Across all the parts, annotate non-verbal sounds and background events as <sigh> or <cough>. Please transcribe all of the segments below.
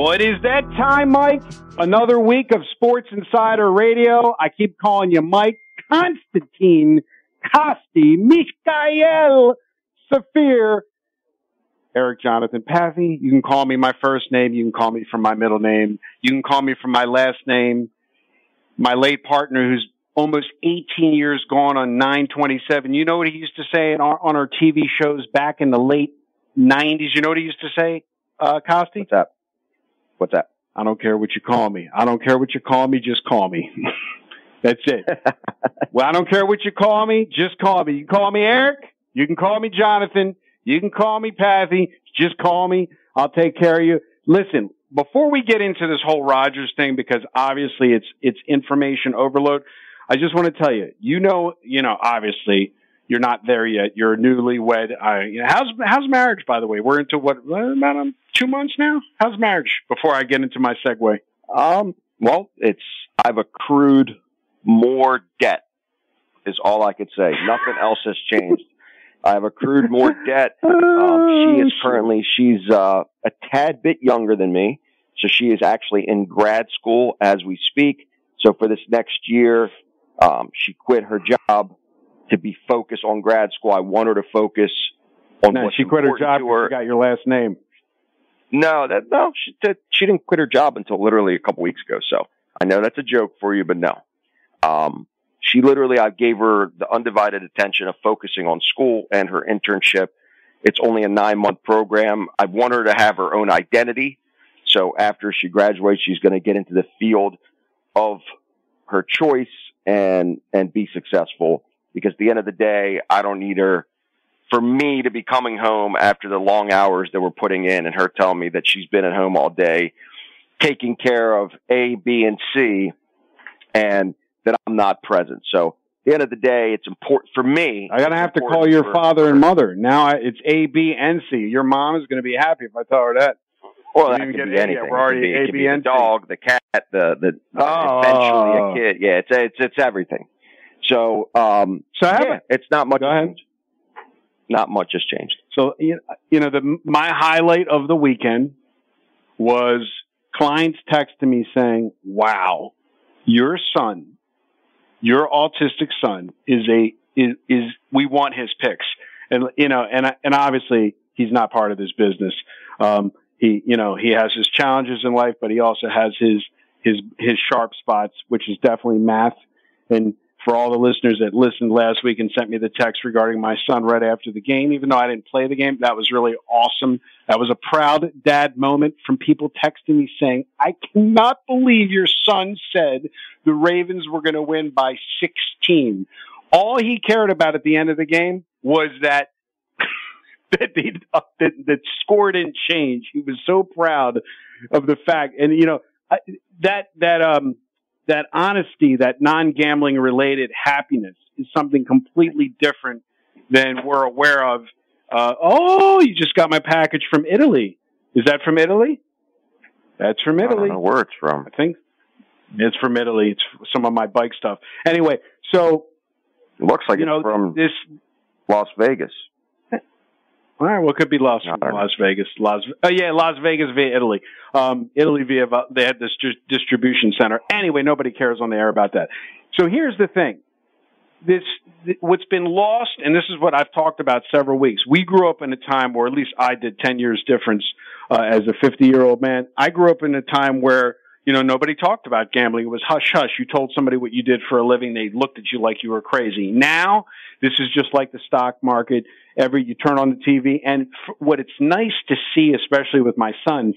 Well, it is that time, Mike. Another week of Sports Insider Radio. I keep calling you Mike Constantine Costi, Michael Saphir, Eric Jonathan Pathy. You can call me my first name. You can call me from my middle name. You can call me from my last name. My late partner, who's almost 18 years gone on 927. You know what he used to say our, on our TV shows back in the late 90s? You know what he used to say, uh, Costi? What's that? What's that? I don't care what you call me. I don't care what you call me. Just call me. <laughs> That's it. <laughs> well, I don't care what you call me. Just call me. You can call me Eric. You can call me Jonathan. You can call me Pathy. Just call me. I'll take care of you. Listen, before we get into this whole Rogers thing, because obviously it's, it's information overload. I just want to tell you, you know, you know, obviously you're not there yet. You're a newlywed. I, you know, how's how's marriage, by the way? We're into what about um, two months now. How's marriage? Before I get into my segue. Um. Well, it's I've accrued more debt. Is all I could say. Nothing else has changed. I've accrued more debt. <laughs> Um, she is currently she's uh, a tad bit younger than me, so she is actually in grad school as we speak. So for this next year, um, she quit her job to be focused on grad school. I want her to focus on no, she quit her job. her. She got your last name. No, that no, she did, she didn't quit her job until literally a couple weeks ago. So I know that's a joke for you, but no. Um, she literally, I gave her the undivided attention of focusing on school and her internship. It's only a nine month program. I want her to have her own identity. So after she graduates, she's going to get into the field of her choice and, and be successful. Because at the end of the day, I don't need her for me to be coming home after the long hours that we're putting in and her telling me that she's been at home all day taking care of A, B, and C and that I'm not present. So at the end of the day, it's important for me. I gotta have to call your for- father and mother. Now I, it's A, B, and C. Your mom is going to be happy if I tell her that. Well, that could be anything. We're already it could be, it could be A, B, and the dog, the cat, the the Oh. eventually a oh. kid. Yeah, it's it's it's everything. So um, So I have yeah, it's not much. Go ahead. Not much has changed. So you know, you know, the my highlight of the weekend was clients texting me saying, "Wow, your son, your autistic son, is a is is we want his picks." And you know, and and obviously he's not part of this business. Um, he you know he has his challenges in life, but he also has his his his sharp spots, which is definitely math and for all the listeners that listened last week and sent me the text regarding my son right after the game, even though I didn't play the game, that was really awesome. That was a proud dad moment from people texting me saying, I cannot believe your son said the Ravens were going to win by 16. All he cared about at the end of the game was that <laughs> that the that, that score didn't change. He was so proud of the fact, and you know I, that that um that honesty, that non-gambling related happiness is something completely different than we're aware of. Uh, oh, you just got my package from Italy. Is that from Italy? That's from I don't Italy. know where it's from. I think it's from Italy. It's some of my bike stuff. Anyway, so It looks like you it's know from this. Las Vegas. All right, well, it could be Las Las Vegas. Las oh yeah, Las Vegas via Italy. Um, Italy via they had this distribution center. Anyway, nobody cares on the air about that. So here's the thing: this what's been lost, and this is what I've talked about several weeks. We grew up in a time, or at least I did, ten years difference uh, as a 50 year old man. I grew up in a time where you know, nobody talked about gambling. It was hush hush. You told somebody what you did for a living. They looked at you like you were crazy. Now, this is just like the stock market. Every, you turn on the TV and f- what it's nice to see, especially with my son,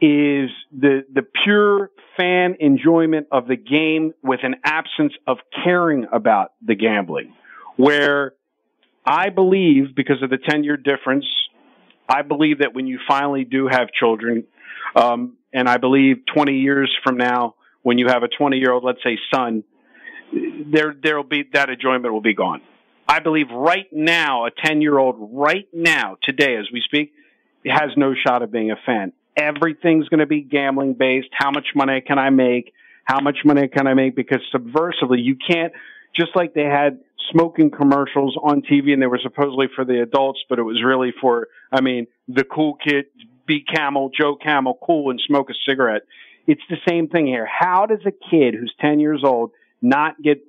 is the, the pure fan enjoyment of the game with an absence of caring about the gambling. Where I believe, because of the 10 year difference, I believe that when you finally do have children, um, and I believe 20 years from now, when you have a 20 year old, let's say son, there, there'll be, that enjoyment will be gone. I believe right now, a 10 year old right now, today as we speak, has no shot of being a fan. Everything's going to be gambling based. How much money can I make? How much money can I make? Because subversively, you can't, just like they had smoking commercials on TV and they were supposedly for the adults, but it was really for, I mean, the cool kid be Camel, Joe Camel, cool and smoke a cigarette. It's the same thing here. How does a kid who's 10 years old not get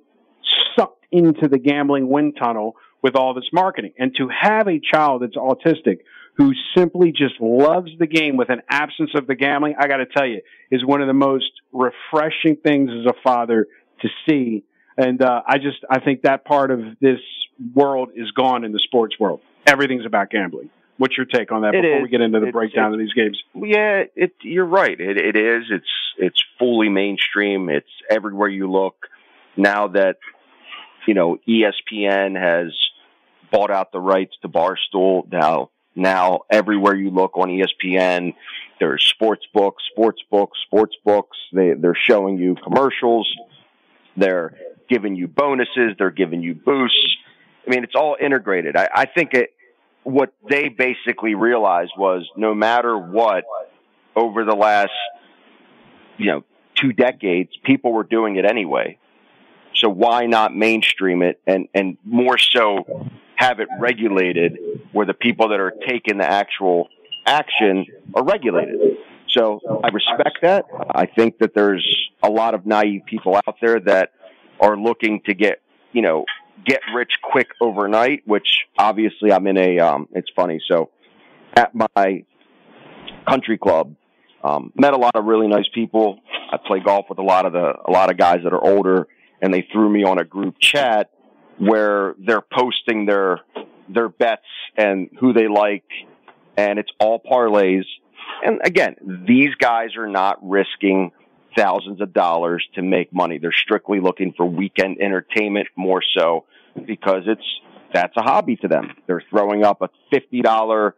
sucked into the gambling wind tunnel with all this marketing? And to have a child that's autistic who simply just loves the game with an absence of the gambling, I got to tell you, is one of the most refreshing things as a father to see. And uh, I just I think that part of this world is gone in the sports world. Everything's about gambling. What's your take on that it before is. we get into the breakdown of these games? Yeah, it, you're right. It, it is. It's it's fully mainstream. It's everywhere you look. Now that you know ESPN has bought out the rights to Barstool, now now everywhere you look on ESPN, there's sports books, sports books, sports books. They they're showing you commercials. They're giving you bonuses. They're giving you boosts. I mean, it's all integrated. I, I think it what they basically realized was no matter what over the last, you know, two decades, people were doing it anyway. So why not mainstream it and, and more so have it regulated where the people that are taking the actual action are regulated. So I respect that. I think that there's a lot of naive people out there that are looking to get, you know, get rich quick overnight, which obviously I'm in a, um, it's funny. So at my country club, um, met a lot of really nice people. I play golf with a lot of the, a lot of guys that are older and they threw me on a group chat where they're posting their, their bets and who they like. And it's all parlays. And again, these guys are not risking thousands of dollars to make money. They're strictly looking for weekend entertainment more so because it's that's a hobby to them. They're throwing up a fifty dollar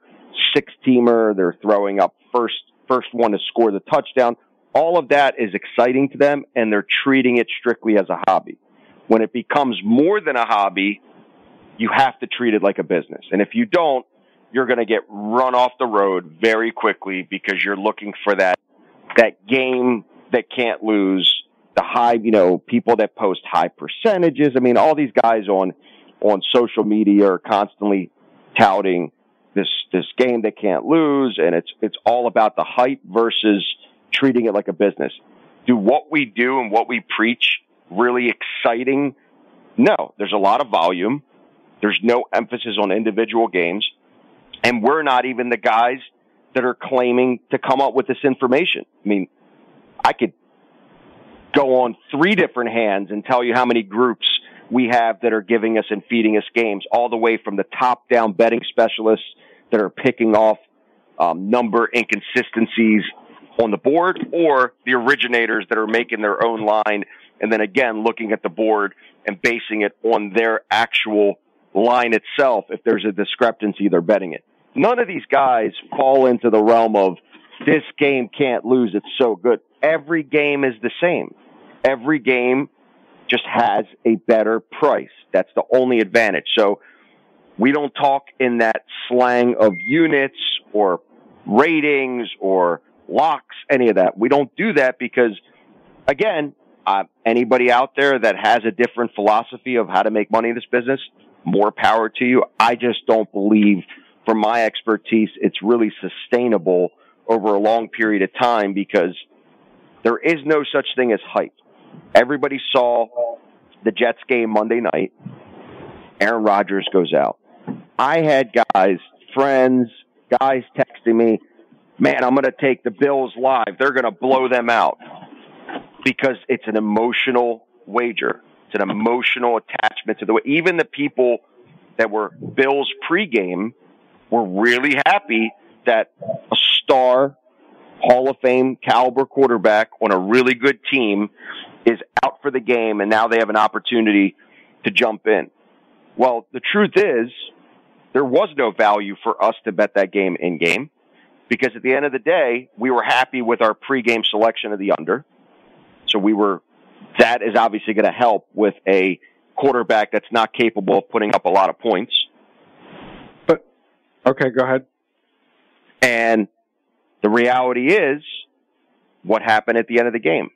six teamer. They're throwing up first first one to score the touchdown. All of that is exciting to them, and they're treating it strictly as a hobby. When it becomes more than a hobby, you have to treat it like a business. And if you don't, you're going to get run off the road very quickly because you're looking for that that game that can't lose the high, you know, people that post high percentages. I mean, all these guys on, on social media are constantly touting this, this game they can't lose. And it's, it's all about the hype versus treating it like a business. Do what we do and what we preach really exciting? No, there's a lot of volume. There's no emphasis on individual games. And we're not even the guys that are claiming to come up with this information. I mean, I could go on three different hands and tell you how many groups we have that are giving us and feeding us games, all the way from the top down betting specialists that are picking off um, number inconsistencies on the board or the originators that are making their own line and then again looking at the board and basing it on their actual line itself if there's a discrepancy they're betting it. None of these guys fall into the realm of this game can't lose it's so good every game is the same every game just has a better price. That's the only advantage. So we don't talk in that slang of units or ratings or locks, any of that. We don't do that because, again, uh, anybody out there that has a different philosophy of how to make money in this business, more power to you. I just don't believe from my expertise, it's really sustainable over a long period of time because there is no such thing as hype. Everybody saw the Jets game Monday night. Aaron Rodgers goes out. I had guys, friends, guys texting me, man, I'm going to take the Bills live. They're going to blow them out because it's an emotional wager. It's an emotional attachment to the way, even the people that were Bills pregame were really happy that a star Hall of Fame caliber quarterback on a really good team is out for the game and now they have an opportunity to jump in. Well, the truth is there was no value for us to bet that game in game because at the end of the day, we were happy with our pregame selection of the under. So we were, that is obviously going to help with a quarterback that's not capable of putting up a lot of points. But, okay, go ahead. And the reality is what happened at the end of the game.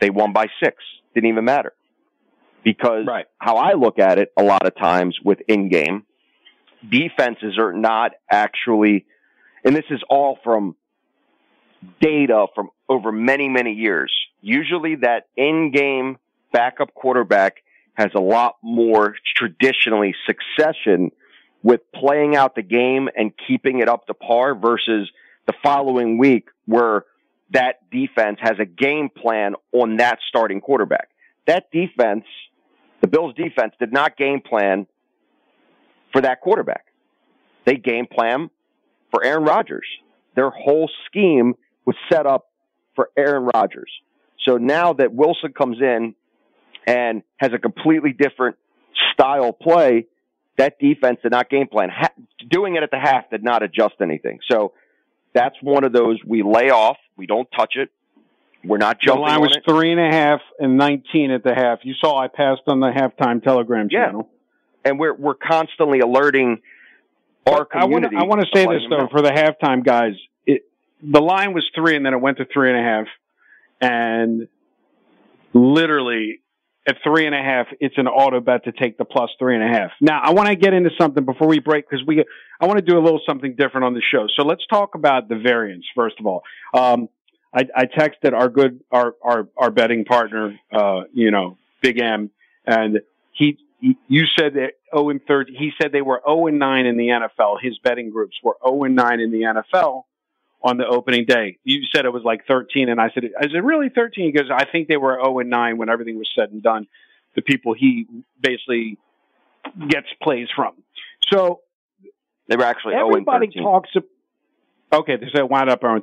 They won by six. Didn't even matter. Because right. how I look at it a lot of times with in game, defenses are not actually, and this is all from data from over many, many years. Usually that in game backup quarterback has a lot more traditionally succession with playing out the game and keeping it up to par versus the following week where that defense has a game plan on that starting quarterback. That defense, the Bills defense did not game plan for that quarterback. They game plan for Aaron Rodgers. Their whole scheme was set up for Aaron Rodgers. So now that Wilson comes in and has a completely different style play, that defense did not game plan. Ha- doing it at the half did not adjust anything. So that's one of those we lay off. We don't touch it. We're not jumping. The line was it. three and a half and nineteen at the half. You saw I passed on the halftime telegram channel. Yeah. And we're we're constantly alerting our community. I want to say this though for the halftime guys. It, the line was three and then it went to three and a half, and literally at three and a half, it's an auto bet to take the plus three and a half. Now, I want to get into something before we break because we, I want to do a little something different on the show. So let's talk about the variance first of all. Um, I, I texted our good, our, our, our betting partner, uh, you know, Big M, and he, you said that 0 and 30, he said they were 0 and 9 in the NFL. His betting groups were 0 and 9 in the NFL on the opening day. You said it was like 13, and I said, "Is it really 13?" He goes, "I think they were 0 and 9 when everything was said and done." The people he basically gets plays from. So they were actually oh everybody 0 talks. Okay, they said wound up on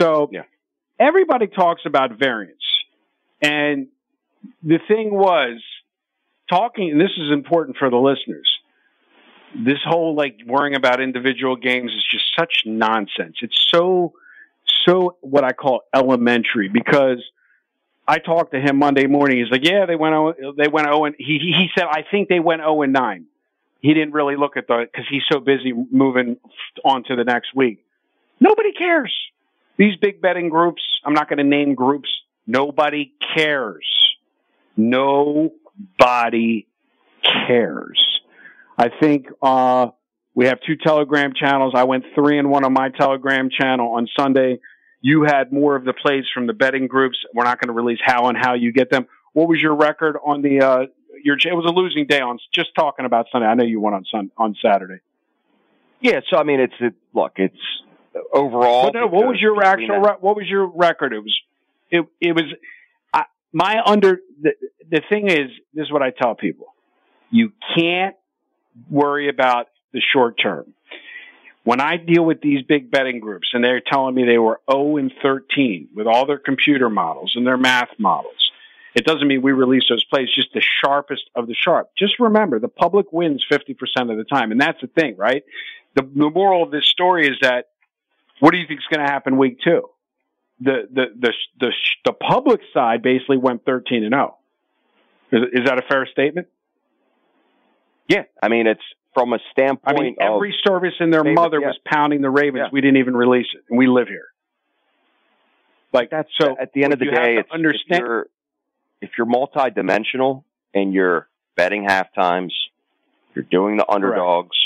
So yeah. everybody talks about variance, and the thing was talking. And this is important for the listeners this whole like worrying about individual games is just such nonsense. It's so, so what I call elementary because I talked to him Monday morning. He's like, yeah, they went, oh, they went 0 and he, he said, I think they went 0 and 9. He didn't really look at the, cause he's so busy moving on to the next week. Nobody cares. These big betting groups, I'm not going to name groups. Nobody cares. Nobody cares. I think uh, we have two Telegram channels. I went three and one on my Telegram channel on Sunday. You had more of the plays from the betting groups. We're not going to release how and how you get them. What was your record on the? Uh, your it was a losing day on just talking about Sunday. I know you won on Sun on Saturday. Yeah, so I mean, it's it, look, it's overall. no, what was your actual? Re- what was your record? It was, it it was. I, my under the the thing is, this is what I tell people: you can't worry about the short term. When I deal with these big betting groups and they're telling me they were 0 and 13 with all their computer models and their math models, it doesn't mean we release those plays, just the sharpest of the sharp. Just remember, the public wins 50% of the time. And that's the thing, right? The, the moral of this story is that what do you think is going to happen week two? The, the, the, the, the public side basically went 13 and 0. Is, is that a fair statement? Yeah, I mean it's from a standpoint. I mean, every service in their mother yeah. was pounding the Ravens. Yeah. We didn't even release it, and we live here. Like that's so. At the end of the day, it's, understand. If you're, if you're multi-dimensional and you're betting half times, you're doing the underdogs,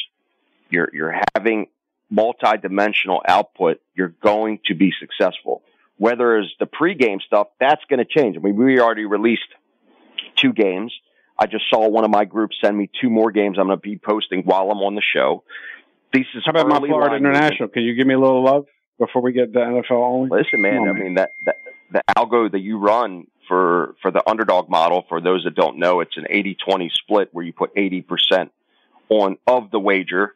Correct. you're you're having multi-dimensional output, you're going to be successful. Whether it's the pregame stuff, that's going to change. I mean, we already released two games. I just saw one of my groups send me two more games I'm going to be posting while I'm on the show. This is How about my Florida International? Can you give me a little love before we get the NFL only? Listen, man, on, I mean that, that the algo that you run for for the underdog model, for those that don't know, it's an 80-20 split where you put 80% on of the wager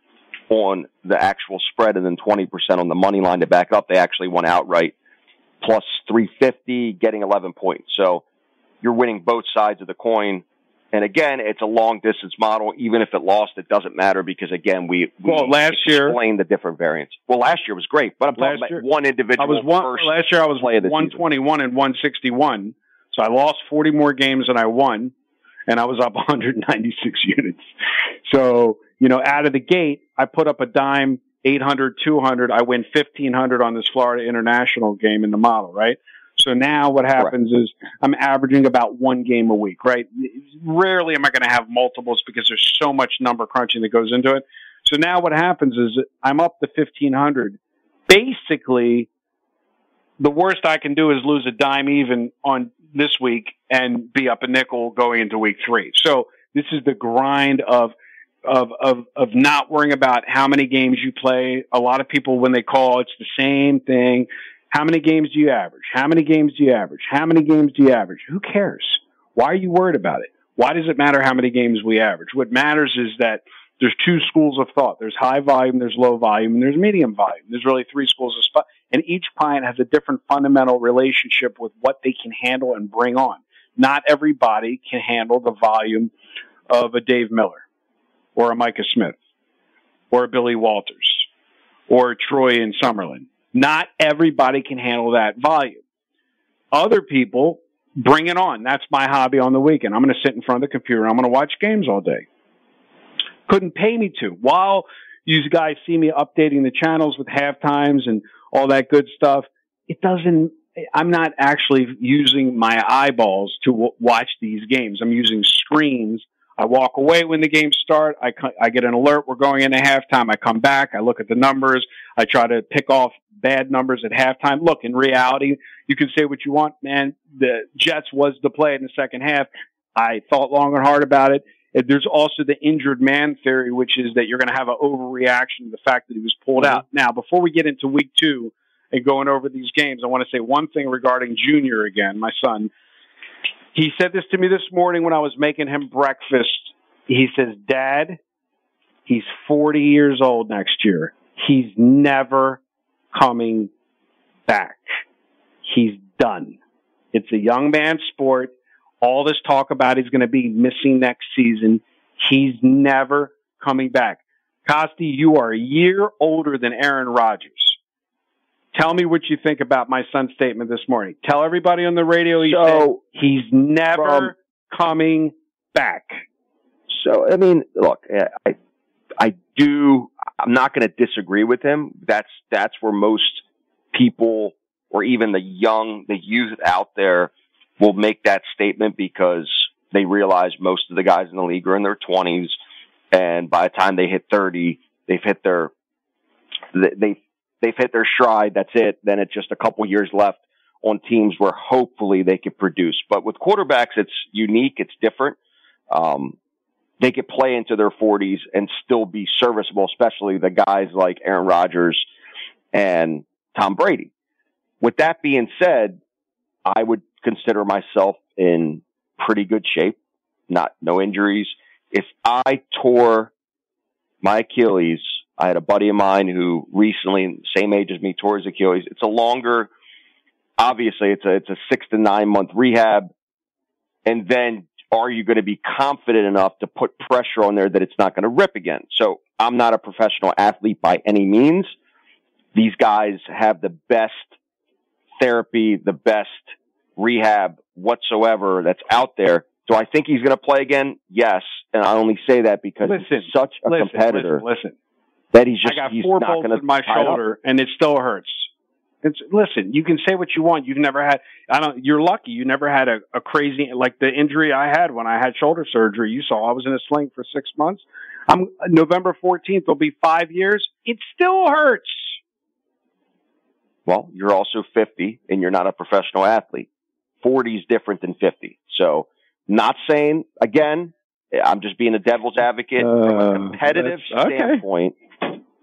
on the actual spread and then 20% on the money line to back up. They actually won outright plus 350, getting 11 points. So you're winning both sides of the coin. And again, it's a long distance model. Even if it lost, it doesn't matter because again, we, we well, last year explain the different variants. Well, last year was great, but I'm talking about year, one individual. I was one, last year I was 121 and 161. So I lost 40 more games than I won and I was up <laughs> 196 units. So, you know, out of the gate, I put up a dime, 800, 200. I win 1500 on this Florida international game in the model, right? So now what happens Correct. is I'm averaging about one game a week, right? Rarely am I going to have multiples because there's so much number crunching that goes into it. So now what happens is I'm up to 1500. Basically, the worst I can do is lose a dime even on this week and be up a nickel going into week three. So this is the grind of of of of not worrying about how many games you play. A lot of people when they call, it's the same thing. How many games do you average? How many games do you average? How many games do you average? Who cares? Why are you worried about it? Why does it matter how many games we average? What matters is that there's two schools of thought. There's high volume, there's low volume, and there's medium volume. There's really three schools of thought. And each client has a different fundamental relationship with what they can handle and bring on. Not everybody can handle the volume of a Dave Miller or a Micah Smith or a Billy Walters or Troy in Summerlin. Not everybody can handle that volume. Other people bring it on. That's my hobby on the weekend. I'm going to sit in front of the computer. I'm going to watch games all day. Couldn't pay me to. While you guys see me updating the channels with half times and all that good stuff, it doesn't, I'm not actually using my eyeballs to w- watch these games. I'm using screens. I walk away when the games start. I, I get an alert. We're going into halftime. I come back. I look at the numbers. I try to pick off bad numbers at halftime. Look, in reality, you can say what you want, man. The Jets was the play in the second half. I thought long and hard about it. There's also the injured man theory, which is that you're going to have an overreaction to the fact that he was pulled mm-hmm. out. Now, before we get into week two and going over these games, I want to say one thing regarding Junior again, my son. He said this to me this morning when I was making him breakfast. He says, Dad, he's 40 years old next year. He's never coming back. He's done. It's a young man's sport all this talk about he's going to be missing next season. He's never coming back. Costi, you are a year older than Aaron Rodgers. Tell me what you think about my son's statement this morning. Tell everybody on the radio he so, he's never from, coming back. So, I mean, look, I, I do, I'm not going to disagree with him. That's, that's where most people or even the young, the youth out there will make that statement because they realize most of the guys in the league are in their 20s. And by the time they hit 30, they've hit their, they, they've hit their stride. That's it. Then it's just a couple years left on teams where hopefully they could produce. But with quarterbacks, it's unique. It's different. Um, they could play into their 40s and still be serviceable, especially the guys like Aaron Rodgers and Tom Brady. With that being said, I would consider myself in pretty good shape, not no injuries. If I tore my Achilles, I had a buddy of mine who recently, same age as me, tore his Achilles. It's a longer, obviously, it's a it's a six to nine month rehab, and then are you going to be confident enough to put pressure on there that it's not going to rip again? So I'm not a professional athlete by any means. These guys have the best therapy, the best rehab whatsoever that's out there. Do I think he's going to play again? Yes. And I only say that because listen, he's such a listen, competitor. Listen, listen, That he's just, I got he's four bolts in my shoulder and it still hurts. It's, listen, you can say what you want. You've never had, I don't, you're lucky. You never had a, a crazy, like the injury I had when I had shoulder surgery. You saw I was in a sling for six months. I'm November 14th will be five years. It still hurts. Well, you're also 50 and you're not a professional athlete. 40 is different than 50. So not saying again, I'm just being a devil's advocate uh, from a uh, competitive okay. standpoint.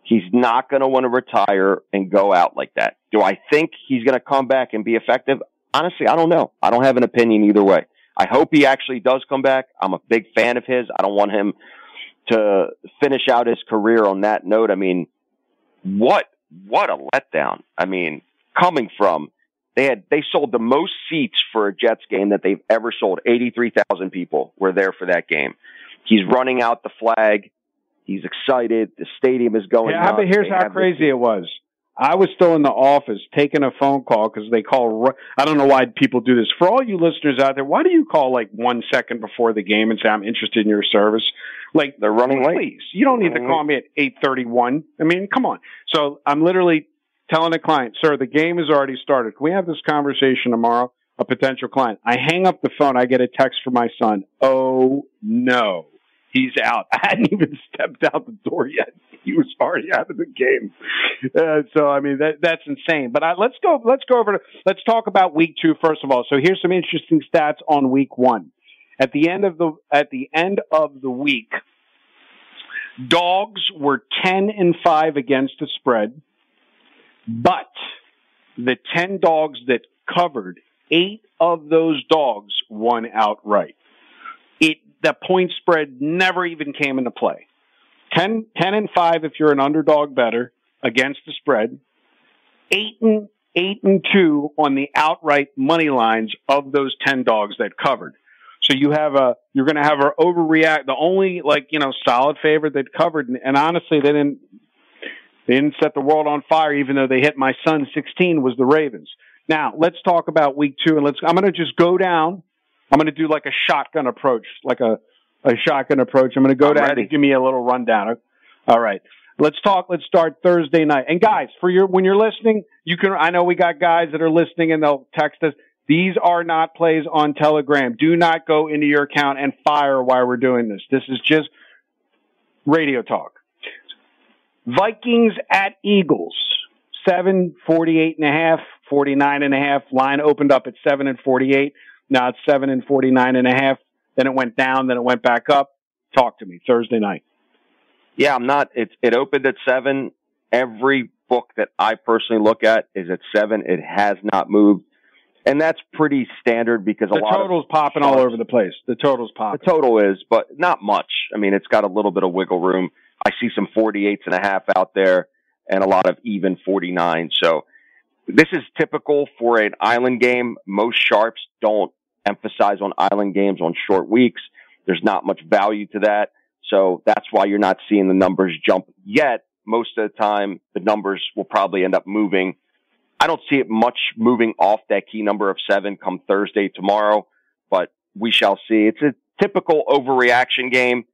He's not going to want to retire and go out like that. Do I think he's going to come back and be effective? Honestly, I don't know. I don't have an opinion either way. I hope he actually does come back. I'm a big fan of his. I don't want him to finish out his career on that note. I mean, what what a letdown. I mean, coming from they had they sold the most seats for a Jets game that they've ever sold. Eighty three thousand people were there for that game. He's running out the flag. He's excited. The stadium is going. Yeah, but here's they how crazy it was. I was still in the office taking a phone call because they call. I don't know why people do this. For all you listeners out there, why do you call like one second before the game and say I'm interested in your service? Like they're running late. Please, you don't need to call me at eight thirty one. I mean, come on. So I'm literally telling a client, "Sir, the game has already started. Can we have this conversation tomorrow?" A potential client. I hang up the phone. I get a text from my son. Oh no he's out. <laughs> I hadn't even stepped out the door yet. He was already out of the game. Uh, so I mean that that's insane. But I, let's go. Let's go over to. Let's talk about week two first of all. So here's some interesting stats on week one. At the end of the at the end of the week, dogs were ten and five against the spread, but the ten dogs that covered, eight of those dogs won outright. That point spread never even came into play. 10, 10 and 5 if you're an underdog better against the spread. 8 and 8 and 2 on the outright money lines of those 10 dogs that covered. So you have a, you're going to have an overreact. The only like, you know, solid favorite that covered, and honestly, they didn't, they didn't set the world on fire, even though they hit my son 16 was the Ravens. Now let's talk about week two and let's, I'm going to just go down I'm going to do like a shotgun approach, like a, a shotgun approach. I'm going to go I'm down ready. and give me a little rundown. All right. Let's talk. Let's start Thursday night. And guys, for your, when you're listening, you can, I know we got guys that are listening and they'll text us. These are not plays on Telegram. Do not go into your account and fire while we're doing this. This is just radio talk. Vikings at Eagles. 7, 48 and a half, 49 and a half. Line opened up at 7 and 48. Now it's seven and 49 and a half. Then it went down. Then it went back up. Talk to me Thursday night. Yeah, I'm not. It, it opened at seven. Every book that I personally look at is at seven. It has not moved. And that's pretty standard because the a lot of total's popping all over the place. The total's popping. The total is, but not much. I mean, it's got a little bit of wiggle room. I see some 48s and a half out there and a lot of even 49. So this is typical for an island game. Most sharps don't emphasize on island games on short weeks. There's not much value to that. So that's why you're not seeing the numbers jump yet. Most of the time, the numbers will probably end up moving. I don't see it much moving off that key number of seven come Thursday tomorrow, but we shall see. It's a typical overreaction game.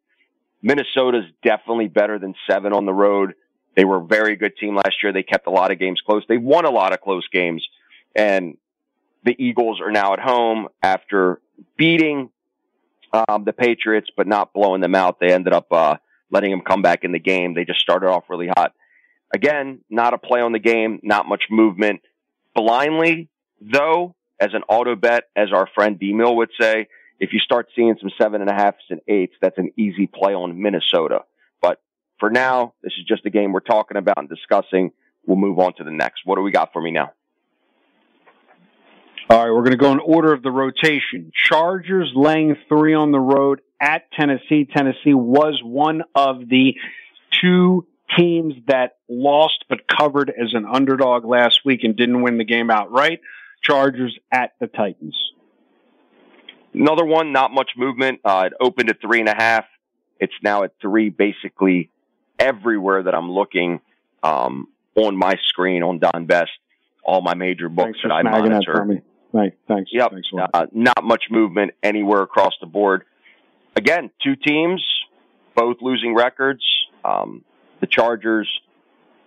Minnesota's definitely better than seven on the road. They were a very good team last year. They kept a lot of games close. They won a lot of close games and the Eagles are now at home after beating um, the Patriots, but not blowing them out. They ended up uh, letting them come back in the game. They just started off really hot. Again, not a play on the game, not much movement. Blindly, though, as an auto bet, as our friend D Mill would say, if you start seeing some seven and a halfs and eights, that's an easy play on Minnesota. But for now, this is just a game we're talking about and discussing. We'll move on to the next. What do we got for me now? All right, we're going to go in order of the rotation. Chargers laying three on the road at Tennessee. Tennessee was one of the two teams that lost but covered as an underdog last week and didn't win the game outright. Chargers at the Titans. Another one, not much movement. Uh, it opened at three and a half. It's now at three basically everywhere that I'm looking um, on my screen on Don Best. All my major books that I monitor. Right. Thanks. Yep. Thanks uh, not much movement anywhere across the board. Again, two teams, both losing records. Um, the Chargers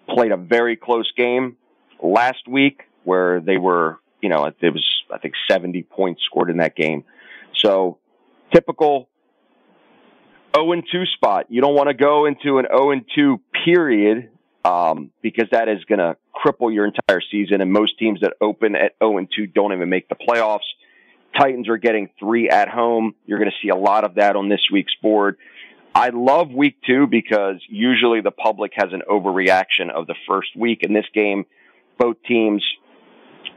played a very close game last week where they were, you know, it was, I think, 70 points scored in that game. So typical 0 and 2 spot. You don't want to go into an 0 and 2 period um, because that is going to cripple your entire season. And most teams that open at 0 and 2 don't even make the playoffs. Titans are getting three at home. You're going to see a lot of that on this week's board. I love week two because usually the public has an overreaction of the first week. In this game, both teams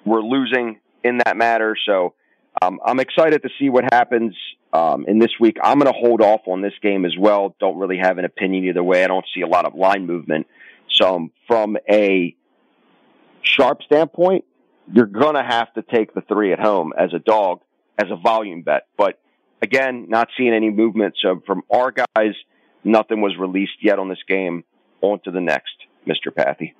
were losing in that matter. So um, I'm excited to see what happens um, in this week. I'm going to hold off on this game as well. Don't really have an opinion either way. I don't see a lot of line movement. So um, from a sharp standpoint, you're going to have to take the three at home as a dog, as a volume bet. But again, not seeing any movement. So from our guys, nothing was released yet on this game. On to the next, Mr. Pathy.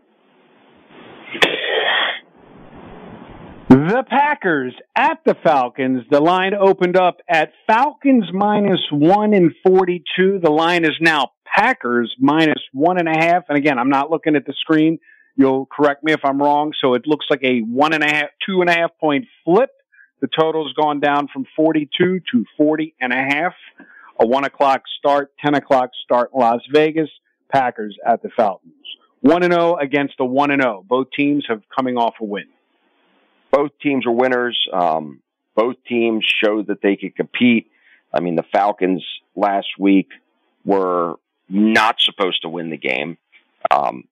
The Packers at the Falcons. The line opened up at Falcons minus one and 42. The line is now Packers minus one and a half. And again, I'm not looking at the screen. You'll correct me if I'm wrong. So it looks like a one and a half, two and a half point flip. The total's gone down from 42 to 40 and a half. A one o'clock start, 10 o'clock start in Las Vegas. Packers at the Falcons. 1 and 0 against a 1 and 0. Both teams have coming off a win. Both teams are winners. Um, both teams showed that they could compete. I mean, the Falcons last week were not supposed to win the game. Um,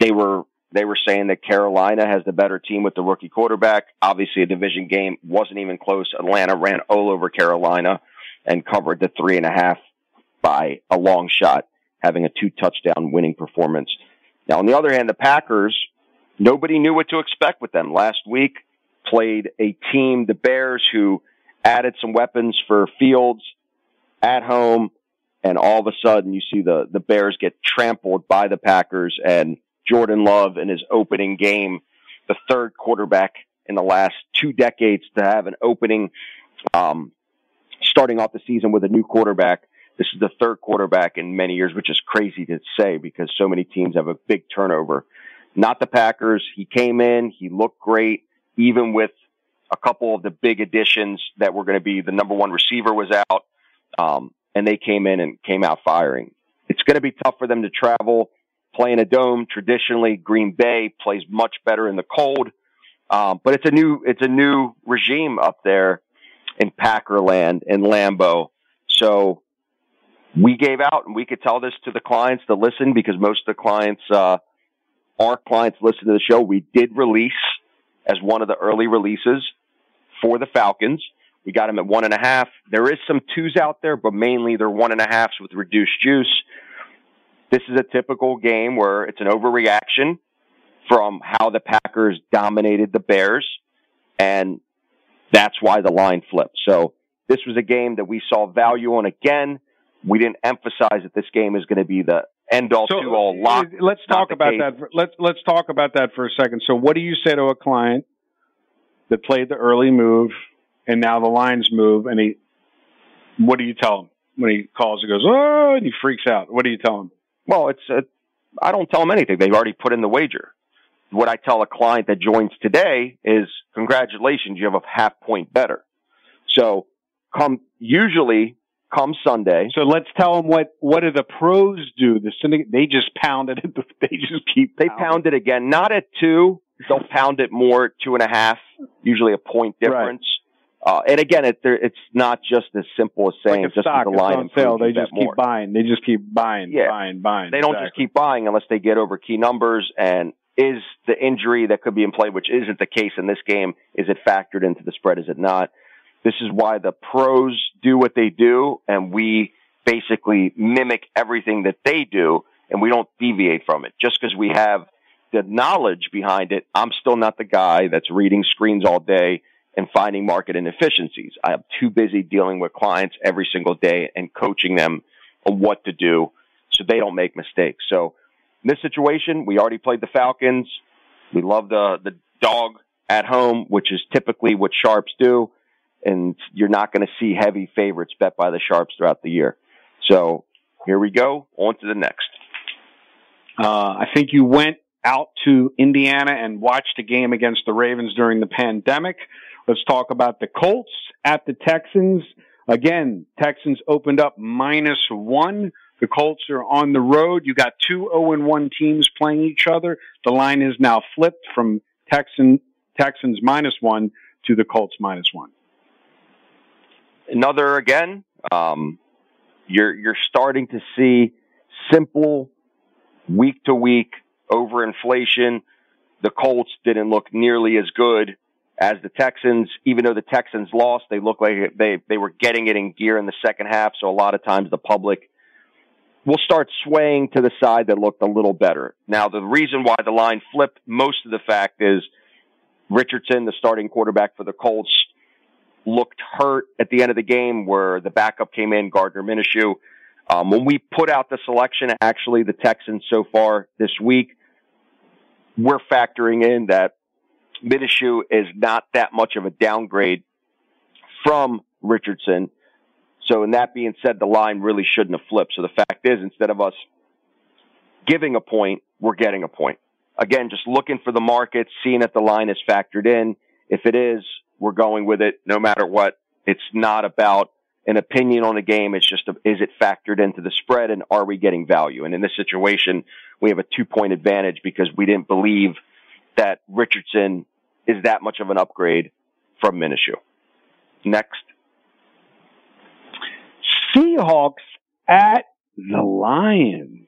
they were they were saying that Carolina has the better team with the rookie quarterback. Obviously, a division game wasn't even close. Atlanta ran all over Carolina and covered the three and a half by a long shot, having a two touchdown winning performance. Now, on the other hand, the Packers, nobody knew what to expect with them last week. Played a team, the Bears, who added some weapons for Fields at home, and all of a sudden you see the the Bears get trampled by the Packers and Jordan Love in his opening game, the third quarterback in the last two decades to have an opening, um, starting off the season with a new quarterback. This is the third quarterback in many years, which is crazy to say because so many teams have a big turnover. Not the Packers. He came in, he looked great, even with a couple of the big additions that were going to be the number one receiver was out, um, and they came in and came out firing. It's going to be tough for them to travel playing a dome. Traditionally, Green Bay plays much better in the cold, um, but it's a new it's a new regime up there in Packerland and Lambeau. So we gave out, and we could tell this to the clients to listen because most of the clients, uh, our clients, listen to the show. We did release as one of the early releases for the Falcons. We got them at one and a half. There is some twos out there, but mainly they're one and a halfs with reduced juice. This is a typical game where it's an overreaction from how the Packers dominated the Bears, and that's why the line flipped. So this was a game that we saw value on again. We didn't emphasize that this game is going to be the end all so, to all lock. Eh, let's talk about case. that. let's let's talk about that for a second. So, what do you say to a client that played the early move and now the lines move, and he? What do you tell him when he calls and goes, oh, and he freaks out? What do you tell him? Well, it's a, I don't tell them anything. They've already put in the wager. What I tell a client that joins today is, congratulations, you have a half point better. So come, usually come Sunday. So let's tell them what, what do the pros do? The syndicate, they just pound it. <laughs> They just keep, they pound it again, not at two. They'll pound it more two and a half, usually a point difference. Uh, and again, it, it's not just as simple as saying like just the line on sale. They just keep more. buying. They just keep buying, yeah. buying, buying. They don't exactly. just keep buying unless they get over key numbers. And is the injury that could be in play, which isn't the case in this game, is it factored into the spread? Is it not? This is why the pros do what they do, and we basically mimic everything that they do, and we don't deviate from it. Just because we have the knowledge behind it, I'm still not the guy that's reading screens all day and finding market inefficiencies. I am too busy dealing with clients every single day and coaching them on what to do so they don't make mistakes. So in this situation, we already played the Falcons. We love the, the dog at home, which is typically what sharps do. And you're not going to see heavy favorites bet by the sharps throughout the year. So here we go. On to the next. Uh, I think you went out to Indiana and watched a game against the Ravens during the pandemic. Let's talk about the Colts at the Texans. Again, Texans opened up minus one. The Colts are on the road. You got two 0 1 teams playing each other. The line is now flipped from Texan, Texans minus one to the Colts minus one. Another again, um, you're you're starting to see simple week to week overinflation. The Colts didn't look nearly as good as the Texans. Even though the Texans lost, they looked like they they were getting it in gear in the second half. So a lot of times the public will start swaying to the side that looked a little better. Now the reason why the line flipped most of the fact is Richardson, the starting quarterback for the Colts, looked hurt at the end of the game where the backup came in, Gardner Minshew. Um, when we put out the selection, actually, the Texans so far this week, we're factoring in that Minshew is not that much of a downgrade from Richardson. So, in that being said, the line really shouldn't have flipped. So, the fact is, instead of us giving a point, we're getting a point. Again, just looking for the market, seeing if the line is factored in. If it is, we're going with it no matter what. It's not about an opinion on the game. It's just, a, is it factored into the spread and are we getting value? And in this situation, we have a two point advantage because we didn't believe that Richardson is that much of an upgrade from Minshew. Next. Seahawks at the Lions.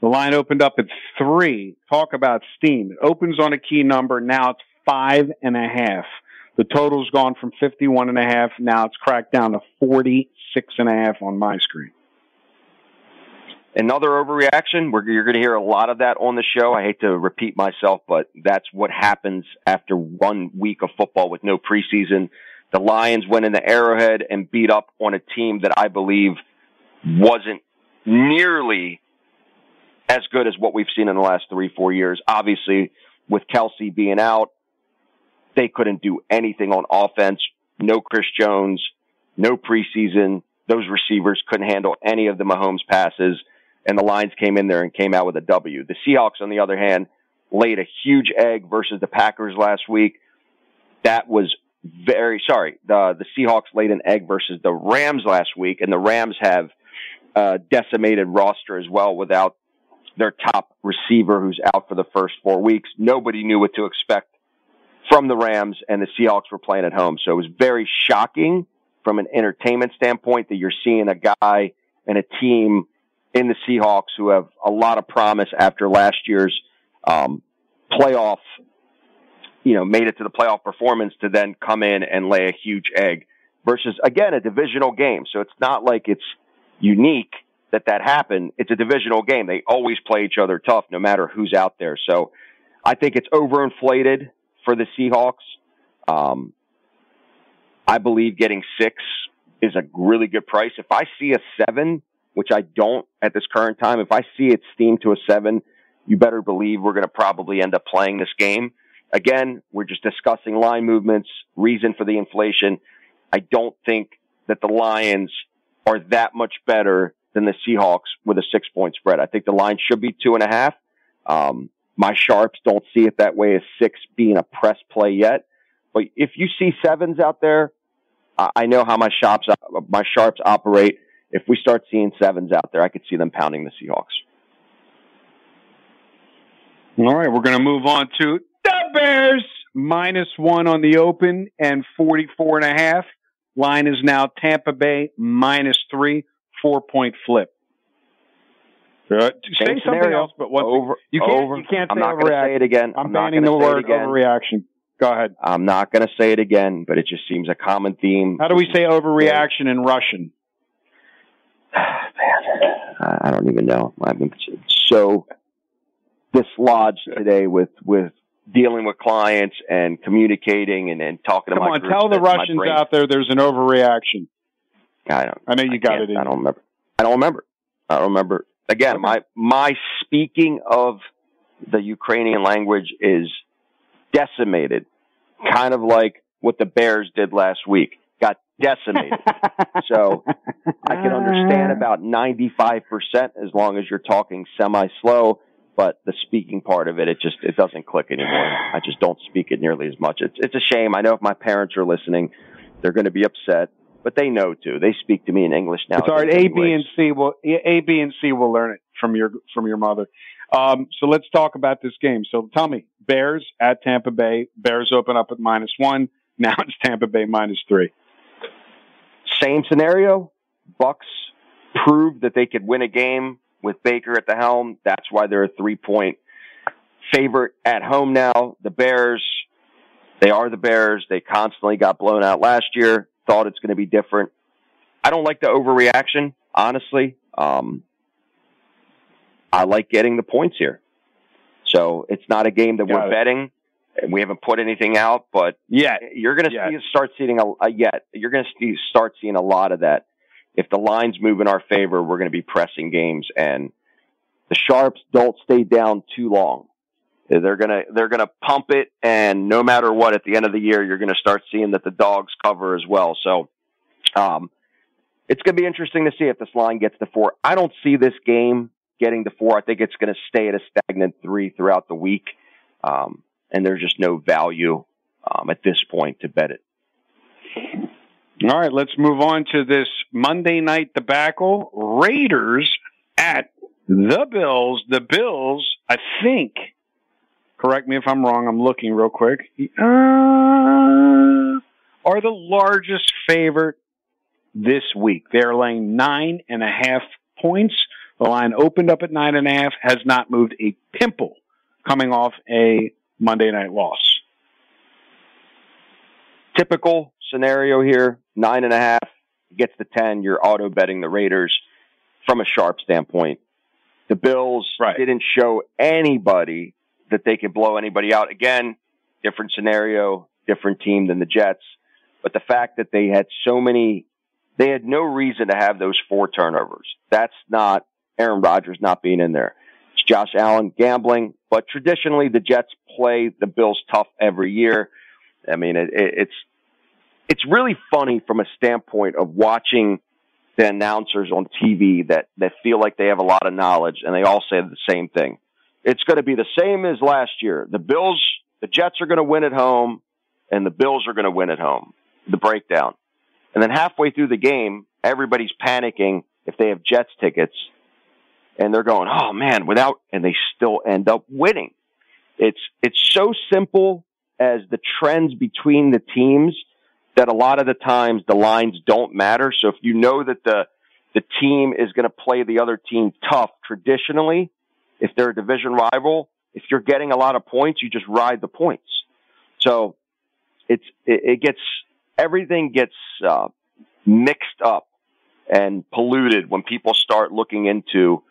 The line opened up at three. Talk about steam. It opens on a key number. Now it's five and a half. The total's gone from 51 and a half. Now it's cracked down to 46 and a half on my screen. Another overreaction. We're, you're going to hear a lot of that on the show. I hate to repeat myself, but that's what happens after one week of football with no preseason. The Lions went in the Arrowhead and beat up on a team that I believe wasn't nearly as good as what we've seen in the last three, four years. Obviously, with Kelce being out, they couldn't do anything on offense. No Chris Jones, no preseason. Those receivers couldn't handle any of the Mahomes passes, and the Lions came in there and came out with a W. The Seahawks, on the other hand, laid a huge egg versus the Packers last week. That was very sorry. The the Seahawks laid an egg versus the Rams last week, and the Rams have a decimated roster as well without their top receiver who's out for the first four weeks. Nobody knew what to expect from the Rams and the Seahawks were playing at home. So it was very shocking from an entertainment standpoint that you're seeing a guy and a team in the Seahawks who have a lot of promise after last year's um, playoff, you know, made it to the playoff performance to then come in and lay a huge egg versus again a divisional game. So it's not like it's unique that that happened. It's a divisional game. They always play each other tough no matter who's out there. So I think it's overinflated for the Seahawks. Um, I believe getting six is a really good price. If I see a seven, which I don't at this current time, if I see it steam to a seven, you better believe we're going to probably end up playing this game. Again, we're just discussing line movements, reason for the inflation. I don't think that the Lions are that much better than the Seahawks with a six point spread. I think the line should be two and a half. Um, my sharps don't see it that way as six being a press play yet. But if you see sevens out there, I know how my shops, my sharps operate. If we start seeing sevens out there, I could see them pounding the Seahawks. All right, we're going to move on to the Bears minus one on the open and 44 and a half. Line is now Tampa Bay minus three, four point flip. Uh, say something scenario. else, but what over, you can't over. you can't I'm not going to say it again. I'm, I'm banning the word overreaction. Go ahead. I'm not going to say it again, but it just seems a common theme. How do we say overreaction in Russian? Man, I don't even know. I've been so dislodged today with with dealing with clients and communicating and, and talking Come to my on, tell the Russians out there there's an overreaction. I don't. I know you I got it. I don't remember. I don't remember. I don't remember again, okay. my my speaking of the Ukrainian language is decimated, kind of like what the Bears did last week. Decimated. so I can understand about 95% as long as you're talking semi slow, but the speaking part of it, it just, it doesn't click anymore. I just don't speak it nearly as much. It's, it's a shame. I know if my parents are listening, they're going to be upset. but they know too. They speak to me in English now. It's all right. A, B, and C will A, B, and C will learn it from your from your mother. Um, so let's talk about this game. So tell me, Bears at Tampa Bay. Bears open up at minus one. Now it's Tampa Bay minus three. Same scenario. Bucks proved that they could win a game with Baker at the helm. That's why they're a three point favorite at home now. The Bears, they are the Bears. They constantly got blown out last year. Thought it's going to be different. I don't like the overreaction, honestly. Um, I like getting the points here. So it's not a game that got we're it. betting and we haven't put anything out, but yeah, you're going to start seeing a, a yet you're going to start seeing a lot of that. If the lines move in our favor, we're going to be pressing games, and the sharps don't stay down too long. They're gonna they're gonna pump it, and no matter what, at the end of the year, you're gonna start seeing that the dogs cover as well. So, um, it's gonna be interesting to see if this line gets to four. I don't see this game getting to four. I think it's gonna stay at a stagnant three throughout the week. Um, and there's just no value um, at this point to bet it. All right, let's move on to this Monday night debacle. Raiders at the Bills. The Bills, I think, correct me if I'm wrong, I'm looking real quick, uh, are the largest favorite this week. They're laying nine and a half points. The line opened up at nine and a half, has not moved a pimple coming off a Monday night loss. Typical scenario here, nine and a half gets to 10. You're auto betting the Raiders from a sharp standpoint. The Bills right. didn't show anybody that they could blow anybody out. Again, different scenario, different team than the Jets. But the fact that they had so many, they had no reason to have those four turnovers. That's not Aaron Rodgers not being in there. Josh Allen gambling. But traditionally, the Jets play the Bills tough every year. I mean, it, it, it's it's really funny from a standpoint of watching the announcers on TV that that feel like they have a lot of knowledge, and they all say the same thing. It's going to be the same as last year. The Bills, the Jets are going to win at home, and the Bills are going to win at home. The breakdown, and then halfway through the game, everybody's panicking if they have Jets tickets and they're going, oh man, without, and they still end up winning. It's, it's so simple as the trends between the teams that a lot of the times the lines don't matter. So if you know that the, the team is going to play the other team tough traditionally, if they're a division rival, if you're getting a lot of points, you just ride the points. So it's, it, it gets, everything gets, uh, mixed up and polluted when people start looking into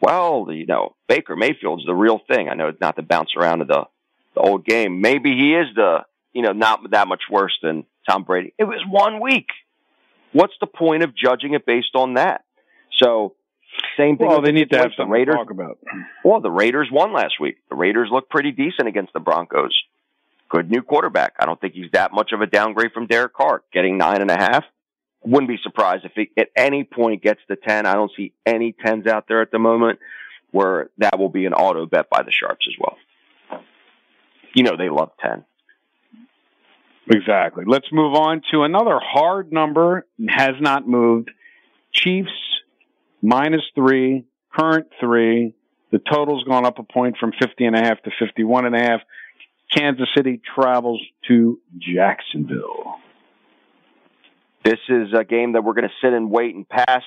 well, you know, Baker Mayfield's the real thing. I know it's not to bounce around to the, the old game. Maybe he is the, you know, not that much worse than Tom Brady. It was one week. What's the point of judging it based on that? So, same thing. Well, they need to have something Raiders, to talk about. Well, the Raiders won last week. The Raiders looked pretty decent against the Broncos. Good new quarterback. I don't think he's that much of a downgrade from Derek Carr. Getting nine and a half wouldn't be surprised if it at any point gets to 10. I don't see any 10s out there at the moment where that will be an auto bet by the Sharps as well. You know, they love 10. Exactly. Let's move on to another hard number, has not moved. Chiefs minus three, current three. The total's gone up a point from 50 and a half to 51 and a half. Kansas City travels to Jacksonville. This is a game that we're going to sit and wait and pass.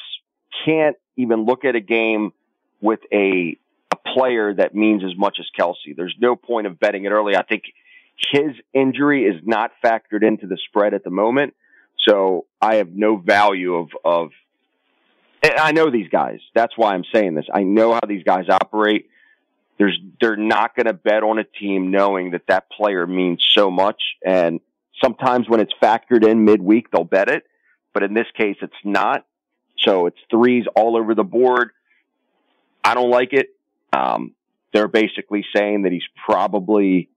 Can't even look at a game with a, a player that means as much as Kelce. There's no point of betting it early. I think his injury is not factored into the spread at the moment. So I have no value of, of, I know these guys. That's why I'm saying this. I know how these guys operate. There's, they're not going to bet on a team knowing that that player means so much. And sometimes when it's factored in midweek, they'll bet it but in this case, it's not. So it's threes all over the board. I don't like it. Um, they're basically saying that he's probably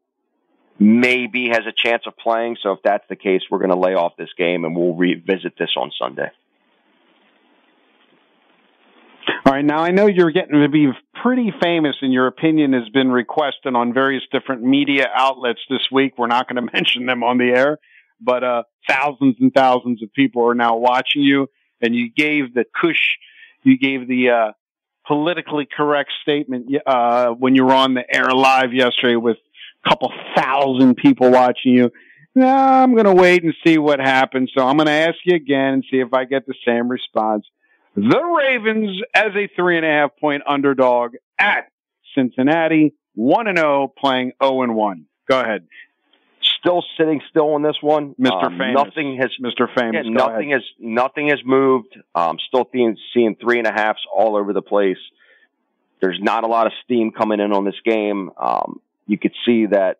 maybe has a chance of playing. So if that's the case, we're going to lay off this game and we'll revisit this on Sunday. All right. Now I know you're getting to be pretty famous and your opinion has been requested on various different media outlets this week. We're not going <laughs> to mention them on the air but uh, thousands and thousands of people are now watching you, and you gave the cush, you gave the uh, politically correct statement uh, when you were on the air live yesterday with a couple thousand people watching you. Nah, I'm going to wait and see what happens. So I'm going to ask you again and see if I get the same response. The Ravens as a three and a half point underdog at Cincinnati, one and zero, oh, playing zero and one. Go ahead. Still sitting still on this one, Mr. Um, Famous. Nothing has, Mr. Famous. Yeah, nothing ahead. has, nothing has moved. Um, still seeing, seeing three and a halfs all over the place. There's not a lot of steam coming in on this game. Um, you could see that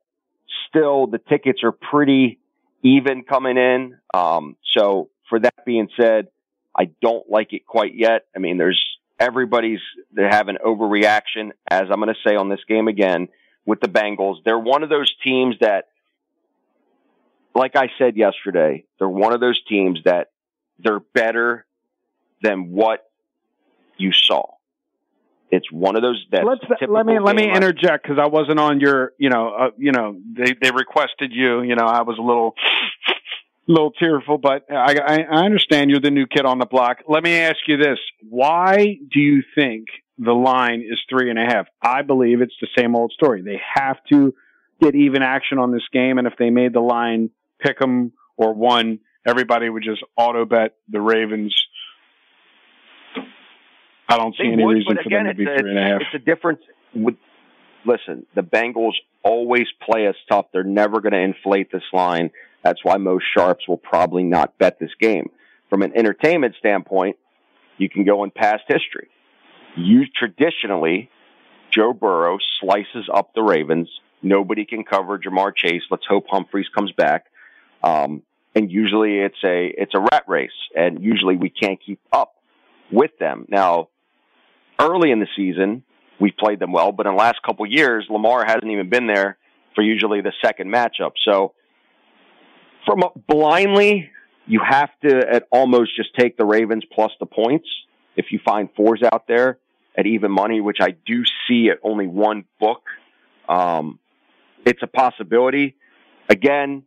still the tickets are pretty even coming in. Um, so for that being said, I don't like it quite yet. I mean, there's everybody's they have an overreaction, as I'm going to say on this game again with the Bengals. They're one of those teams that, like I said yesterday, they're one of those teams that they're better than what you saw. It's one of those that. Let's let me let me interject because I wasn't on your. You know, uh, you know, they they requested you. You know, I was a little little tearful, but I, I understand you're the new kid on the block. Let me ask you this: Why do you think the line is three and a half? I believe it's the same old story. They have to get even action on this game, and if they made the line pick them or one, everybody would just auto bet the Ravens. I don't see they any would, reason for them to be a, three and a half. It's a difference with. Listen, the Bengals always play us tough. They're never going to inflate this line that's why most sharps will probably not bet this game. From an entertainment standpoint, you can go in past history. You traditionally, Joe Burrow slices up the Ravens. Nobody can cover Ja'Marr Chase. Let's hope Humphries comes back. Um, and usually it's a it's a rat race, and usually we can't keep up with them. Now, early in the season, we played them well, but in the last couple years, Lamar hasn't even been there for usually the second matchup. So from blindly, you have to at almost just take the Ravens plus the points. If you find fours out there at even money, which I do see at only one book, um, it's a possibility. Again,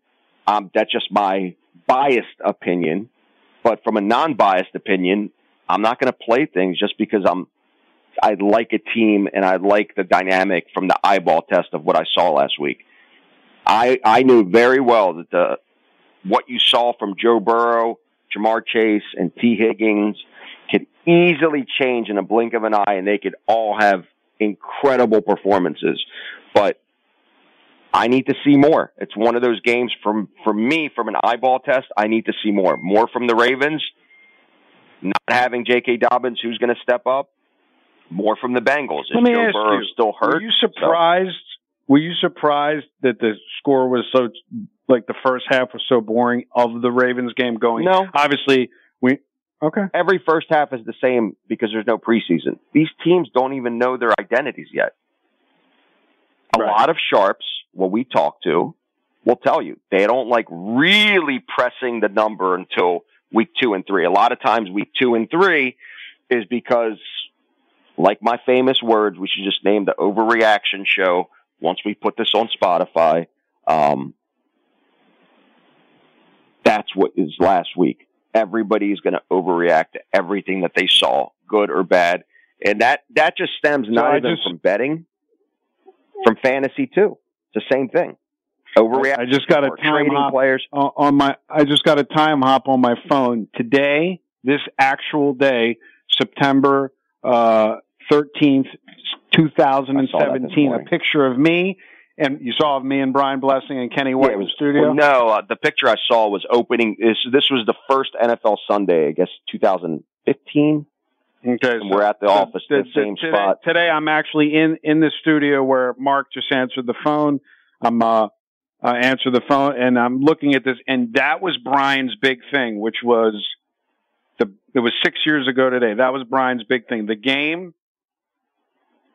um, that's just my biased opinion. But from a non-biased opinion, I'm not going to play things just because I'm I like a team and I like the dynamic from the eyeball test of what I saw last week. I I knew very well that the what you saw from Joe Burrow, Ja'Marr Chase, and Tee Higgins could easily change in a blink of an eye, and they could all have incredible performances. But I need to see more. It's one of those games from for me from an eyeball test. I need to see more. More from the Ravens. Not having J.K. Dobbins, who's going to step up. More from the Bengals. Is Let me Joe ask Burrow you, still hurt? Were you surprised? So, were you surprised that the score was so like the first half was so boring of the Ravens game going? No. Obviously, we okay. Every first half is the same because there's no preseason. These teams don't even know their identities yet. A Right. lot of sharps, what we talk to, will tell you they don't like really pressing the number until week two and three. A lot of times, week two and three is because, like my famous words, we should just name the overreaction show once we put this on Spotify. Um, that's what is last week. Everybody's going to overreact to everything that they saw, good or bad. And that, that just stems not I even just- from betting, from fantasy too. It's the same thing. Overreact. I just got a time trading hop players. on on my. I just got a time hop on my phone today. This actual day, September uh, thirteenth, two thousand and I saw that this seventeen. A picture of me, and you saw of me and Brian Blessing and Kenny White Yeah, it in the studio. Well, no, uh, the picture I saw was opening. This, this was the first NFL Sunday, I guess, 2015. Okay, And we're at the office, the same today, spot. Today, I'm actually in in the studio where Mark just answered the phone. I'm uh, uh answered the phone, and I'm looking at this, and that was Brian's big thing, which was the. It was six years ago today. That was Brian's big thing. The game.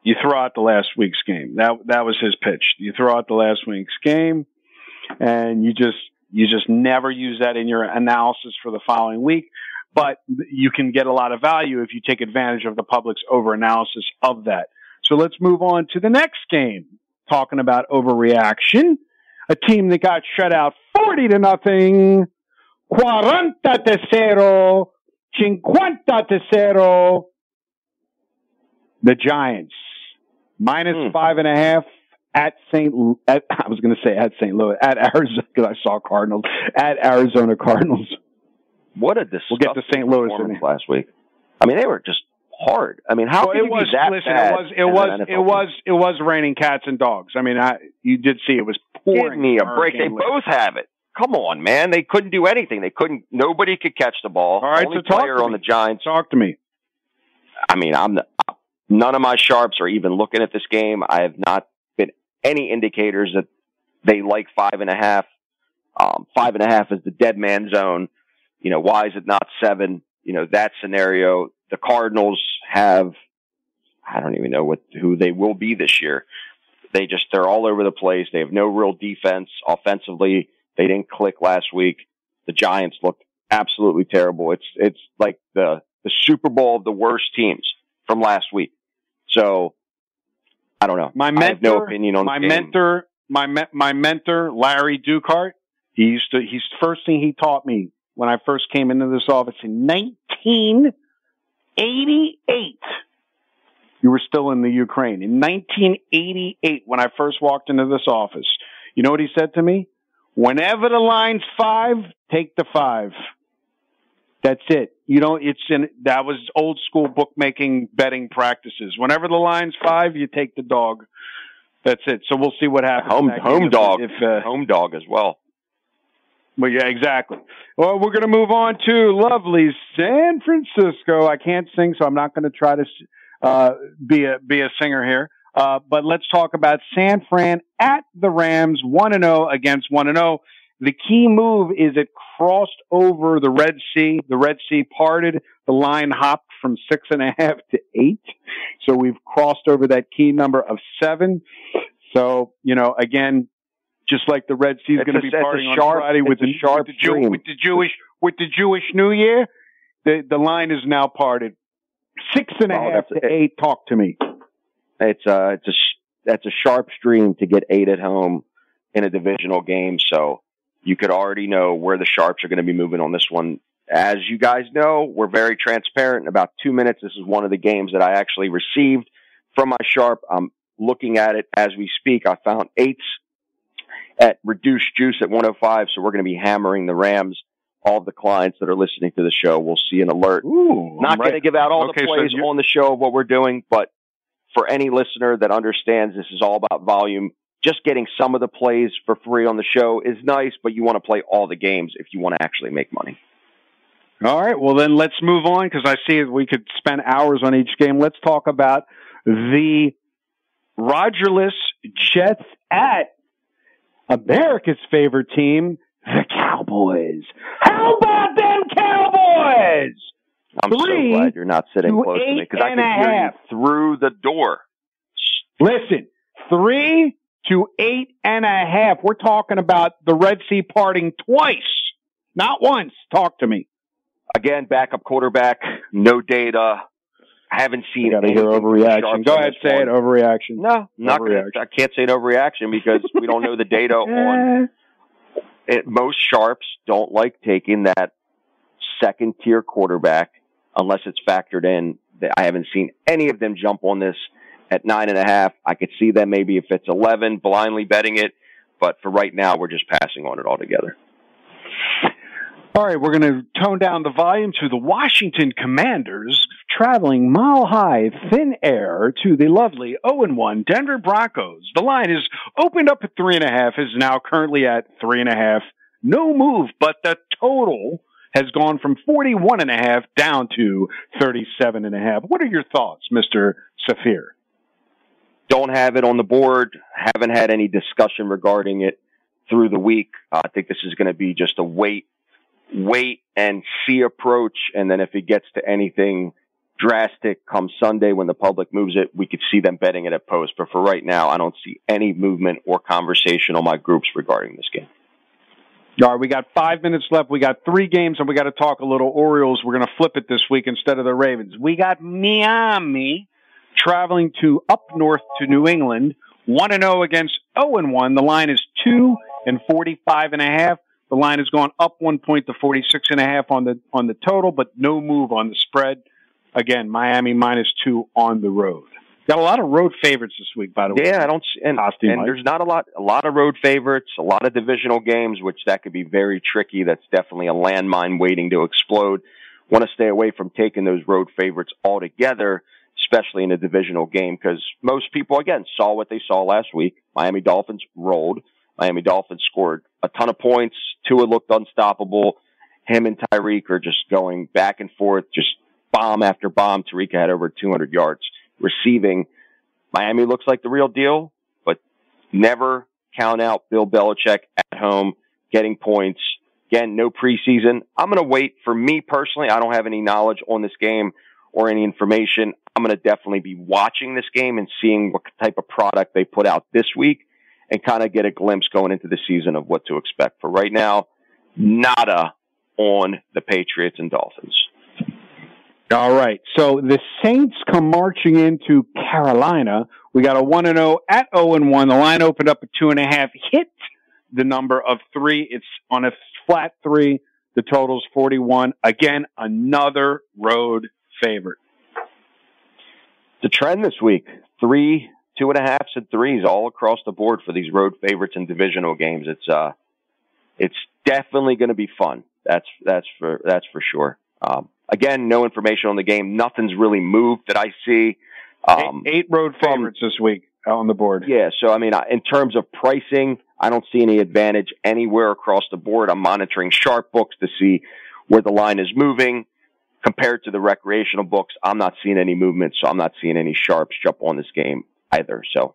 You throw out the last week's game. That that was his pitch. You throw out the last week's game, and you just you just never use that in your analysis for the following week but you can get a lot of value if you take advantage of the public's over analysis of that. So let's move on to the next game. Talking about overreaction. a team that got shut out 40 to nothing. 40 to cero. 50 to cero. The Giants minus Hmm. five and a half at St. At, I was going to say at St. Louis at Arizona because I saw Cardinals at Arizona Cardinals. What a disgusting We'll get to St. Louis in performance a- last week. I mean, they were just hard. I mean, how Well, it you was be that listen. bad It was it was it was it was raining cats and dogs. I mean, I you did see it was pouring. Give me a break. They both have it. Come on, man. They couldn't do anything. They couldn't. Nobody could catch the ball. All right, Only so talk player to on the Giants. Talk to me. I mean, I'm the, none of my sharps are even looking at this game. I have not been any indicators that they like five and a half. Um, five and a half is the dead man zone. You know, why is it not seven? You know, that scenario. The Cardinals have, I don't even know what, who they will be this year. They just, they're all over the place. They have no real defense offensively. They didn't click last week. The Giants looked absolutely terrible. It's, it's like the, the Super Bowl of the worst teams from last week. So I don't know. My I mentor, have no opinion on my mentor, my me- my mentor, Larry Ducart. He used to. He's the first thing he taught me when I first came into this office in 1988. You were still in the Ukraine in 1988 when I first walked into this office. You know what he said to me? Whenever the line's five, take the five. That's it. You know, it's in, that was old school bookmaking betting practices. Whenever the line's five, you take the dog. That's it. So we'll see what happens. Home home game dog, If, uh, home dog as well. well, yeah, exactly. Well, we're going to move on to lovely San Francisco. I can't sing, so I'm not going to try to uh, be a be a singer here. Uh, but let's talk about San Fran at the Rams, one and zero against one and zero. The key move is it crossed over the Red Sea. The Red Sea parted. The line hopped from six and a half to eight. So we've crossed over that key number of seven. So you know, again, just like the Red Sea is going to be parting on sharp- Friday with the, sharp with, the Jew, with the Jewish with the Jewish New Year. The the line is now parted. Six and a half Well, that's- to eight. Talk to me. It's a it's a that's a sharp stream to get eight at home in a divisional game. So you could already know where the sharps are going to be moving on this one. As you guys know, we're very transparent. In about two minutes, this is one of the games that I actually received from my sharp. I'm looking at it as we speak. I found eights at reduced juice at 105. So we're going to be hammering the Rams. All the clients that are listening to the show will see an alert Ooh, not going to give out all Okay, the plays you- on the show of what we're doing, but for any listener that understands this is all about volume, just getting some of the plays for free on the show is nice, but you want to play all the games if you want to actually make money. All right. Well, then let's move on because I see we could spend hours on each game. Let's talk about the Rogerless Jets at America's favorite team, the Cowboys. How about them Cowboys? I'm Three so glad you're not sitting to close to me because I can hear half. you through the door. Listen, three to eight and a half. We're talking about the Red Sea parting twice, not once. Talk to me. Again, backup quarterback, no data. I haven't seen. Got to hear overreaction. Go ahead, say one. it. Overreaction. No, not gonna, Overreaction. I can't say an overreaction because we don't know the data <laughs> on it, most sharps don't like taking that second tier quarterback unless it's factored in. I haven't seen any of them jump on this at nine and a half. I could see them maybe if it's eleven, blindly betting it, but for right now, we're just passing on it altogether. All right, we're going to tone down the volume to the Washington Commanders traveling mile high, thin air to the lovely 0 1 Denver Broncos. The line is opened up at three and a half, is now currently at three and a half. No move, but the total has gone from 41 and a half down to 37 and a half. What are your thoughts, Mr. Safir? Don't have it on the board. Haven't had any discussion regarding it through the week. Uh, I think this is going to be just a wait, wait and see approach. And then if it gets to anything drastic come Sunday when the public moves it, we could see them betting it at post. But for right now, I don't see any movement or conversation on my groups regarding this game. All right, we got five minutes left. We got three games, and we got to talk a little Orioles. We're going to flip it this week instead of the Ravens. We got Miami traveling to up north to New England, one and zero against zero and one. The line is two and 45 and a half. The line has gone up one point to 46 and a half on the on the total, but no move on the spread. Again, Miami minus two on the road. Got a lot of road favorites this week, by the way. Yeah, I don't. And, and there's not a lot, a lot of road favorites, a lot of divisional games, which that could be very tricky. That's definitely a landmine waiting to explode. Want to stay away from taking those road favorites altogether, especially in a divisional game, because most people again saw what they saw last week. Miami Dolphins rolled. Miami Dolphins scored a ton of points. Tua looked unstoppable. Him and Tyreek are just going back and forth, just bomb after bomb. Tyreek had over 200 yards receiving. Miami looks like the real deal, but never count out Bill Belichick at home getting points. Again, no preseason. I'm going to wait for me personally. I don't have any knowledge on this game or any information. I'm going to definitely be watching this game and seeing what type of product they put out this week and kind of get a glimpse going into the season of what to expect. For right now, nada on the Patriots and Dolphins. All right. So the Saints come marching into Carolina. We got a one and zero oh at zero oh and one. The line opened up at two and a half. Hit the number of three. It's on a flat three. The total's forty one. Again, another road favorite. The trend this week: three, two and a halfs, and threes all across the board for these road favorites and divisional games. It's uh, it's definitely going to be fun. That's that's for that's for sure. Um, Again, no information on the game. Nothing's really moved that I see. Um, eight, eight, road favorites from, this week on the board. Yeah. So, I mean, in terms of pricing, I don't see any advantage anywhere across the board. I'm monitoring sharp books to see where the line is moving compared to the recreational books. I'm not seeing any movement, so I'm not seeing any sharps jump on this game either. So,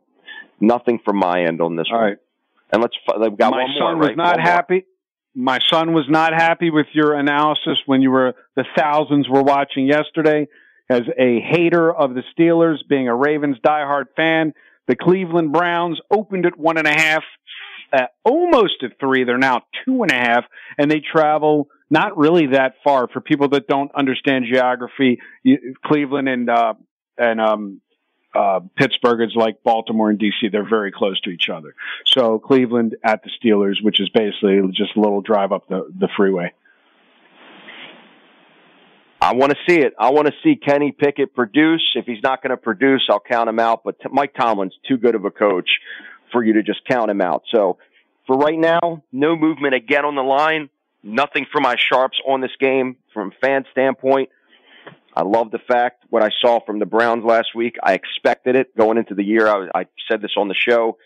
nothing from my end on this All one. right. And let's, they've got My one more. son was right? not one happy. More my son was not happy with your analysis when you were the thousands were watching yesterday. As a hater of the Steelers, being a Ravens diehard fan, the Cleveland Browns opened at one and a half, uh, almost at three. They're now two and a half, and they travel not really that far. For people that don't understand geography, you, Cleveland and uh, and um, uh, Pittsburgh is like Baltimore and DC. They're very close to each other. So Cleveland at the Steelers, which is basically just a little drive up the, the freeway. I want to see it. I want to see Kenny Pickett produce. If he's not going to produce, I'll count him out. But Mike Tomlin's too good of a coach for you to just count him out. So for right now, no movement again on the line. Nothing for my sharps on this game from fan standpoint. I love the fact what I saw from the Browns last week. I expected it going into the year. I, I said this on the show.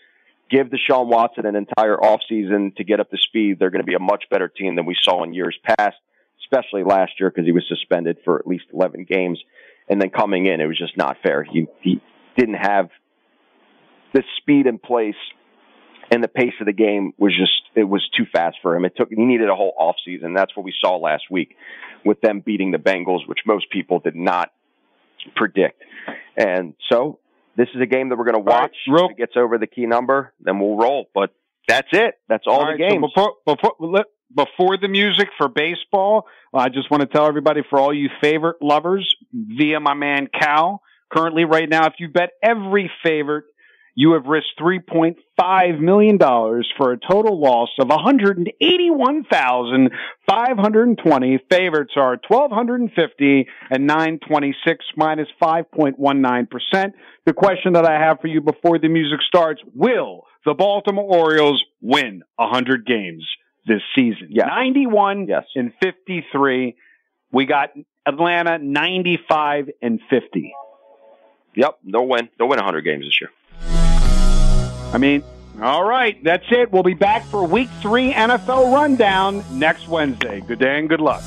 Give Deshaun Watson an entire offseason to get up to speed. They're going to be a much better team than we saw in years past, especially last year because he was suspended for at least 11 games. And then coming in, it was just not fair. He, he didn't have the speed in place and the pace of the game was just it was too fast for him. It took he needed a whole off season. That's what we saw last week with them beating the Bengals, which most people did not predict. And so this is a game that we're going to watch. Right, if it gets over the key number, then we'll roll. But that's it. That's all, all the right, games. So before, before, before the music for baseball, I just want to tell everybody for all you favorite lovers via my man Cal. Currently, right now, if you bet every favorite you have risked $3.5 million for a total loss of 181,520. Favorites are 1,250 and 926 minus 5.19%. The question that I have for you before the music starts, will the Baltimore Orioles win 100 games this season? Yes. 91 yes. and 53. We got Atlanta 95 and 50. Yep, they'll win. They'll win 100 games this year. I mean, all right, that's it. We'll be back for week three NFL rundown next Wednesday. Good day and good luck.